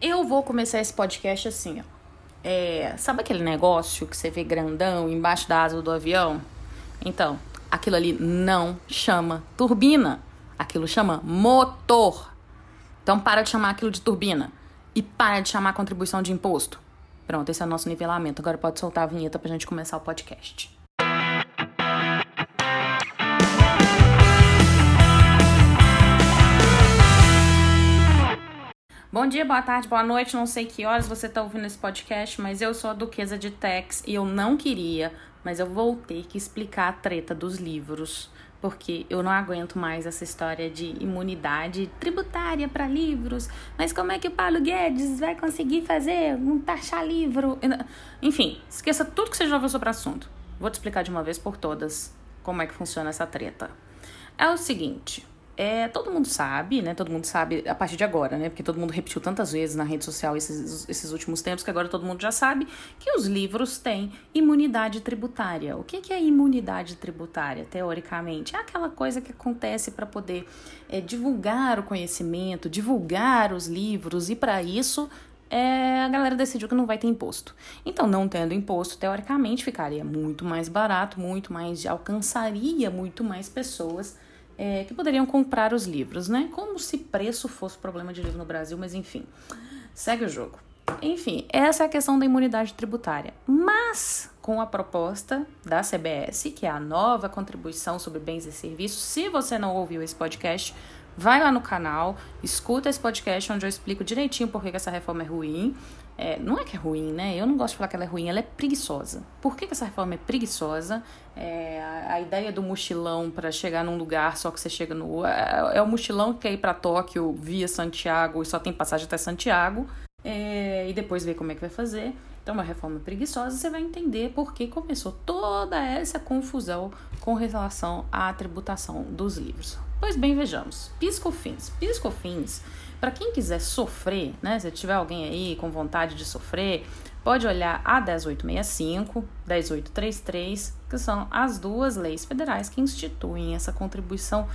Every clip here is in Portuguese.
Eu vou começar esse podcast assim, ó. É, sabe aquele negócio que você vê grandão embaixo da asa do avião? Então, aquilo ali não chama turbina. Aquilo chama motor. Então, para de chamar aquilo de turbina. E para de chamar contribuição de imposto. Pronto, esse é o nosso nivelamento. Agora pode soltar a vinheta pra gente começar o podcast. Bom dia, boa tarde, boa noite. Não sei que horas você está ouvindo esse podcast, mas eu sou a Duquesa de Tex e eu não queria, mas eu vou ter que explicar a treta dos livros, porque eu não aguento mais essa história de imunidade tributária para livros. Mas como é que o Paulo Guedes vai conseguir fazer um taxar livro? Enfim, esqueça tudo que você já ouviu sobre o assunto. Vou te explicar de uma vez por todas como é que funciona essa treta. É o seguinte, é, todo mundo sabe, né? Todo mundo sabe a partir de agora, né? Porque todo mundo repetiu tantas vezes na rede social esses, esses últimos tempos que agora todo mundo já sabe que os livros têm imunidade tributária. O que, que é imunidade tributária, teoricamente? É aquela coisa que acontece para poder é, divulgar o conhecimento, divulgar os livros, e para isso é, a galera decidiu que não vai ter imposto. Então, não tendo imposto, teoricamente ficaria muito mais barato, muito mais alcançaria muito mais pessoas é, que poderiam comprar os livros, né? Como se preço fosse problema de livro no Brasil, mas enfim, segue o jogo. Enfim, essa é a questão da imunidade tributária. Mas, com a proposta da CBS, que é a nova contribuição sobre bens e serviços, se você não ouviu esse podcast, vai lá no canal, escuta esse podcast onde eu explico direitinho por que essa reforma é ruim. É, não é que é ruim, né? Eu não gosto de falar que ela é ruim, ela é preguiçosa. Por que, que essa reforma é preguiçosa? É, a, a, ideia do mochilão para chegar num lugar só que você chega no. É, é o mochilão que quer ir para Tóquio via Santiago e só tem passagem até Santiago. É, e depois ver como é que vai fazer. Então, uma reforma preguiçosa, você vai entender por que começou toda essa confusão com relação à tributação dos livros. Pois bem, vejamos. Piscofins. Piscofins para quem quiser sofrer, né, se tiver alguém aí com vontade de sofrer, pode olhar a 10865, 10833, que são as duas leis federais que instituem essa contribuição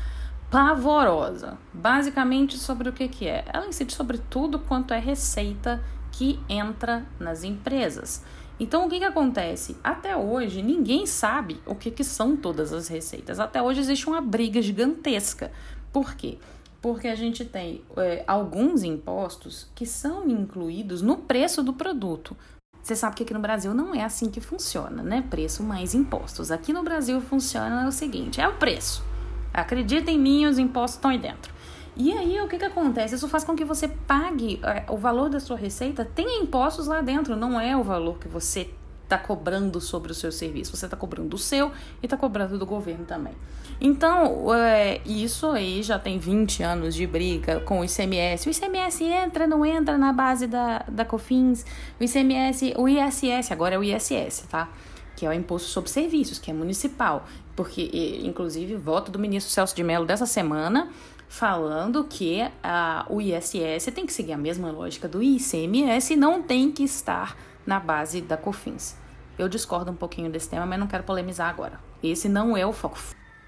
pavorosa. Basicamente sobre o que, que é? Ela incide sobre tudo quanto é receita que entra nas empresas. Então, o que, que acontece? Até hoje, ninguém sabe o que, que são todas as receitas. Até hoje existe uma briga gigantesca. Por quê? Porque a gente tem é, alguns impostos que são incluídos no preço do produto. Você sabe que aqui no Brasil não é assim que funciona, né? Preço mais impostos. Aqui no Brasil funciona o seguinte: é o preço. Acredita em mim, os impostos estão aí dentro. E aí, o que, que acontece? Isso faz com que você pague é, o valor da sua receita, tenha impostos lá dentro, não é o valor que você está cobrando sobre o seu serviço. Você está cobrando do seu e está cobrando do governo também. Então, é, isso aí já tem 20 anos de briga com o ICMS. O ICMS entra, não entra na base da, da COFINS. O ICMS, o ISS, agora é o ISS, tá? Que é o Imposto sobre Serviços, que é municipal. Porque, inclusive, voto do ministro Celso de Mello dessa semana falando que a, o ISS tem que seguir a mesma lógica do ICMS e não tem que estar na base da COFINS. Eu discordo um pouquinho desse tema, mas não quero polemizar agora. Esse não é o foco.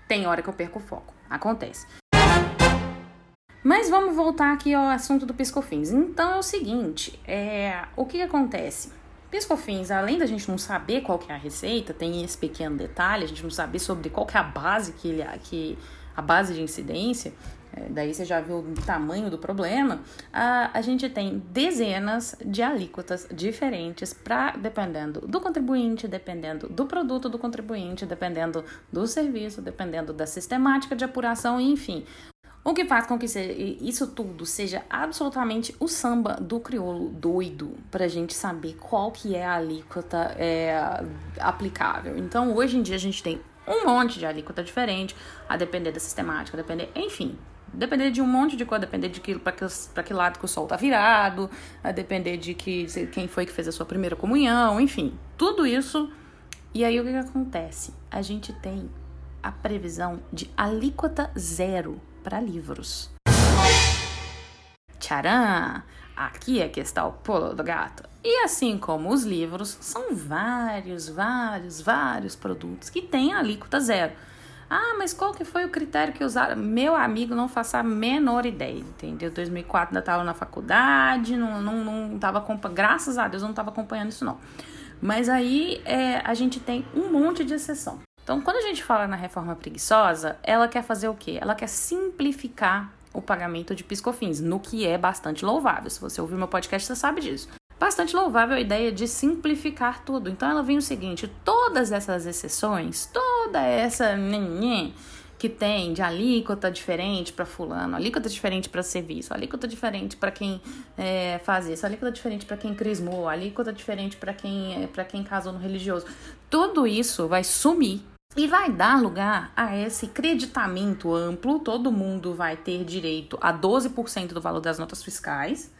Tem hora que eu perco o foco. Acontece. Mas vamos voltar aqui ao assunto do Piscofins. Então é o seguinte, é, o que, que acontece? Piscofins, além da gente não saber qual que é a receita, tem esse pequeno detalhe, a gente não saber sobre qual que é a base que ele, que a base de incidência, daí você já viu o tamanho do problema, a, a gente tem dezenas de alíquotas diferentes para dependendo do contribuinte, dependendo do produto do contribuinte, dependendo do serviço, dependendo da sistemática de apuração, enfim. O que faz com que isso tudo seja absolutamente o samba do crioulo doido para a gente saber qual que é a alíquota é, aplicável. Então, hoje em dia a gente tem um monte de alíquota diferente, a depender da sistemática, a depender, enfim, depender de um monte de coisa, depender de que, para que, que lado que o sol tá virado, a depender de que quem foi que fez a sua primeira comunhão, enfim, tudo isso. E aí o que, que acontece? A gente tem a previsão de alíquota zero para livros. Tcharam! Aqui é que está o pulo do gato. E assim como os livros, são vários, vários, vários produtos que têm alíquota zero. Ah, mas qual que foi o critério que usaram? Meu amigo, não faça a menor ideia, entendeu? 2004 ainda estava na faculdade, não, não, não tava, graças a Deus, eu não estava acompanhando isso não. Mas aí é, a gente tem um monte de exceção. Então, quando a gente fala na reforma preguiçosa, ela quer fazer o quê? Ela quer simplificar o pagamento de piscofins, no que é bastante louvável. Se você ouvir meu podcast, você sabe disso. Bastante louvável a ideia de simplificar tudo. Então ela vem o seguinte: todas essas exceções, toda essa que tem de alíquota diferente para fulano, alíquota diferente para serviço, alíquota diferente para quem é, faz isso, alíquota diferente para quem crismou, alíquota diferente para quem para quem casou no religioso. Tudo isso vai sumir e vai dar lugar a esse creditamento amplo. Todo mundo vai ter direito a 12% do valor das notas fiscais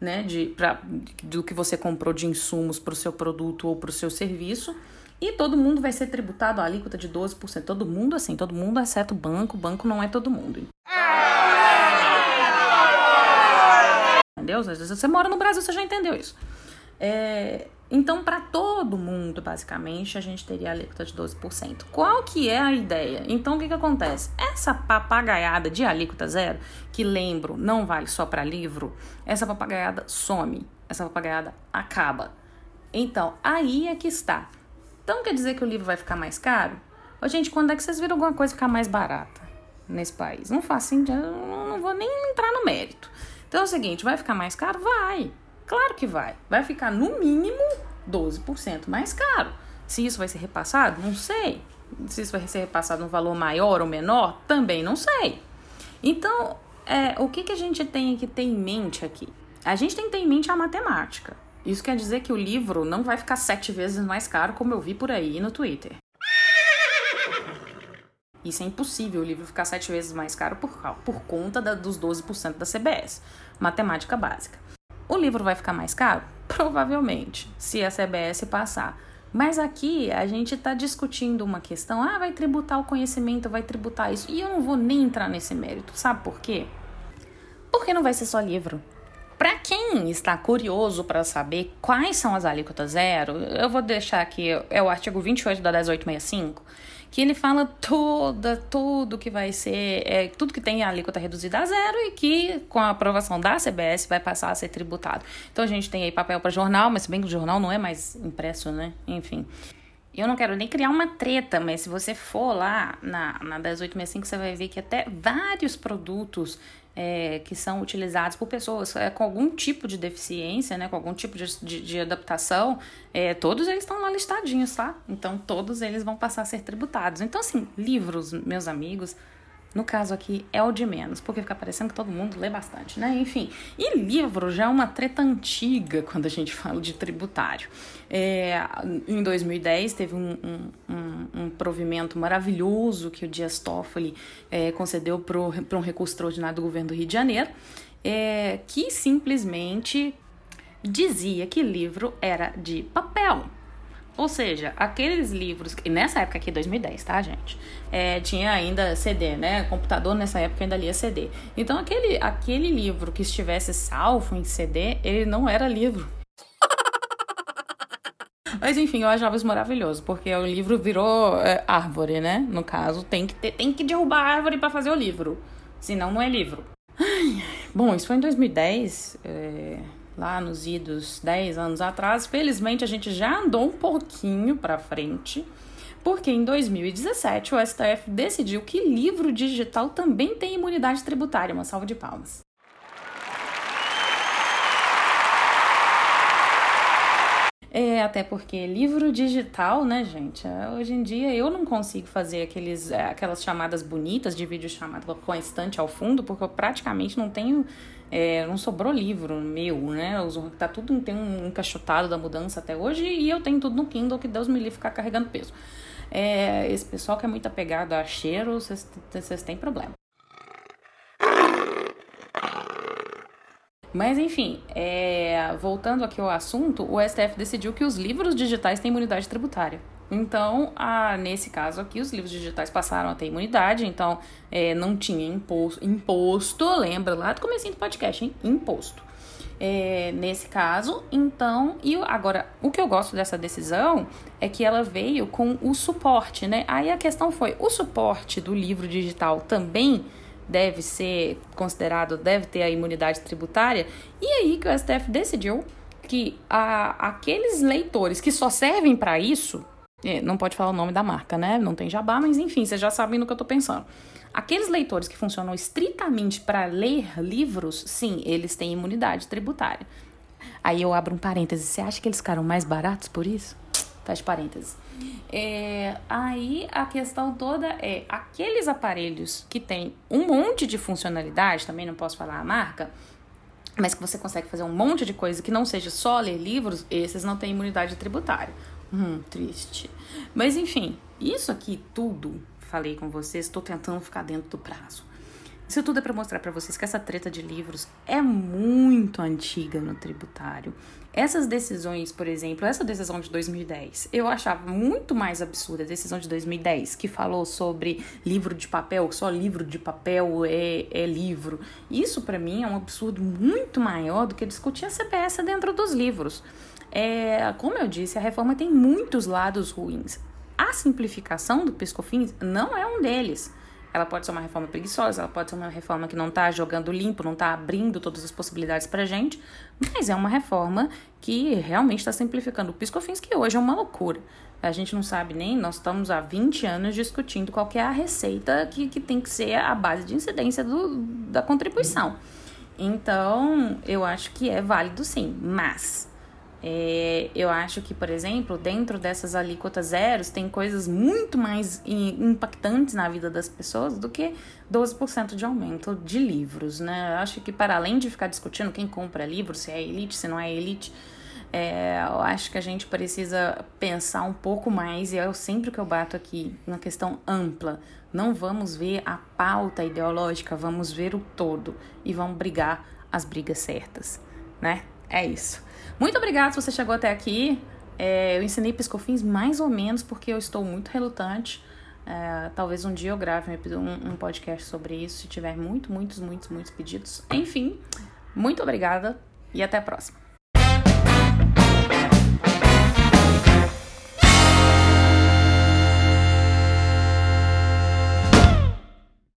né, de, pra, do que você comprou de insumos para o seu produto ou para o seu serviço. E todo mundo vai ser tributado a alíquota de 12%. Todo mundo, assim, todo mundo, exceto o banco. O banco não é todo mundo. Entendeu? Se você mora no Brasil, você já entendeu isso. É, então, para todo mundo, basicamente, a gente teria a alíquota de 12%. Qual que é a ideia? Então, o que, que acontece? Essa papagaiada de alíquota zero, que lembro, não vale só para livro, essa papagaiada some, essa papagaiada acaba. Então, aí é que está. Então, quer dizer que o livro vai ficar mais caro? Ô, gente, quando é que vocês viram alguma coisa ficar mais barata nesse país? Não faço assim, eu não vou nem entrar no mérito. Então, é o seguinte, vai ficar mais caro? Vai. Claro que vai. Vai ficar no mínimo 12% mais caro. Se isso vai ser repassado, não sei. Se isso vai ser repassado um valor maior ou menor, também não sei. Então, é, o que, que a gente tem que ter em mente aqui? A gente tem que ter em mente a matemática. Isso quer dizer que o livro não vai ficar sete vezes mais caro, como eu vi por aí no Twitter. Isso é impossível o livro ficar sete vezes mais caro por, por conta da, dos 12% da CBS. Matemática básica. O livro vai ficar mais caro? Provavelmente, se a CBS passar. Mas aqui a gente está discutindo uma questão, ah, vai tributar o conhecimento, vai tributar isso. E eu não vou nem entrar nesse mérito, sabe por quê? Porque não vai ser só livro. Para quem está curioso para saber quais são as alíquotas zero, eu vou deixar aqui, é o artigo 28 da 1865, que ele fala toda, tudo que vai ser, é, tudo que tem a alíquota reduzida a zero e que com a aprovação da CBS vai passar a ser tributado. Então a gente tem aí papel para jornal, mas se bem que o jornal não é mais impresso, né? Enfim. Eu não quero nem criar uma treta, mas se você for lá na, na 1865, você vai ver que até vários produtos é, que são utilizados por pessoas é, com algum tipo de deficiência, né, com algum tipo de, de, de adaptação, é, todos eles estão lá listadinhos, tá? Então, todos eles vão passar a ser tributados. Então, assim, livros, meus amigos, no caso aqui, é o de menos, porque fica parecendo que todo mundo lê bastante, né? Enfim, e livro já é uma treta antiga quando a gente fala de tributário. É, em 2010 teve um, um, um, um, provimento maravilhoso que o Dias Toffoli é, concedeu para um recurso extraordinário do governo do Rio de Janeiro, é, que simplesmente dizia que livro era de papel. Ou seja, aqueles livros, que nessa época aqui, 2010, tá, gente? É, tinha ainda CD, né? Computador nessa época ainda lia CD. Então, aquele, aquele livro que estivesse salvo em CD, ele não era livro. Mas enfim, eu achava isso maravilhoso, porque o livro virou é, árvore, né? No caso, tem que, ter, tem que derrubar a árvore para fazer o livro. Senão, não é livro. Ai, bom, isso foi em 2010. É lá nos idos 10 anos atrás, felizmente a gente já andou um pouquinho para frente, porque em 2017 o STF decidiu que livro digital também tem imunidade tributária. Uma salva de palmas. É, até porque livro digital, né, gente? É, hoje em dia eu não consigo fazer aqueles, é, aquelas chamadas bonitas de vídeo chamada com a estante ao fundo, porque eu praticamente não tenho. É, não sobrou livro meu, né? Tá tudo tem um encaixotado da mudança até hoje e eu tenho tudo no Kindle que Deus me livre ficar carregando peso. É, esse pessoal que é muito apegado a cheiro, vocês têm problema. Mas enfim, é, voltando aqui ao assunto, o STF decidiu que os livros digitais têm imunidade tributária. Então, a, nesse caso aqui, os livros digitais passaram a ter imunidade, então é, não tinha imposto, imposto, lembra lá do começo do podcast, hein? Imposto. É, nesse caso, então, e agora, o que eu gosto dessa decisão é que ela veio com o suporte, né? Aí a questão foi, o suporte do livro digital também deve ser considerado, deve ter a imunidade tributária, e aí que o STF decidiu que a, aqueles leitores que só servem para isso, não pode falar o nome da marca, né? Não tem jabá, mas enfim, vocês já sabem no que eu tô pensando. Aqueles leitores que funcionam estritamente para ler livros, sim, eles têm imunidade tributária. Aí eu abro um parêntese. Você acha que eles ficaram mais baratos por isso? Fecha parênteses. É, aí a questão toda é aqueles aparelhos que têm um monte de funcionalidade, também não posso falar a marca, mas que você consegue fazer um monte de coisa que não seja só ler livros, esses não têm imunidade tributária. Hum, triste. Mas enfim, isso aqui tudo, falei com vocês, estou tentando ficar dentro do prazo. Isso tudo é para mostrar para vocês que essa treta de livros é muito antiga no tributário. Essas decisões, por exemplo, essa decisão de 2010, eu achava muito mais absurda a decisão de 2010, que falou sobre livro de papel, só livro de papel é, é livro. Isso para mim é um absurdo muito maior do que discutir a CPS dentro dos livros. É, como eu disse, a reforma tem muitos lados ruins. A simplificação do Piscofins não é um deles. Ela pode ser uma reforma preguiçosa, ela pode ser uma reforma que não está jogando limpo, não está abrindo todas as possibilidades para gente, mas é uma reforma que realmente está simplificando o Piscofins, que hoje é uma loucura. A gente não sabe nem, nós estamos há 20 anos discutindo qual é a receita que, que tem que ser a base de incidência do, da contribuição. Então, eu acho que é válido sim, mas é, eu acho que, por exemplo, dentro dessas alíquotas zeros, tem coisas muito mais impactantes na vida das pessoas do que 12% de aumento de livros, né? Eu acho que, para além de ficar discutindo quem compra livro, se é elite, se não é elite, é, eu acho que a gente precisa pensar um pouco mais, e é sempre que eu bato aqui, na questão ampla. Não vamos ver a pauta ideológica, vamos ver o todo e vamos brigar as brigas certas, né? É isso. Muito obrigada se você chegou até aqui. É, eu ensinei piscofins mais ou menos porque eu estou muito relutante. É, talvez um dia eu grave um, um podcast sobre isso, se tiver muito, muitos, muitos, muitos pedidos. Enfim, muito obrigada e até a próxima.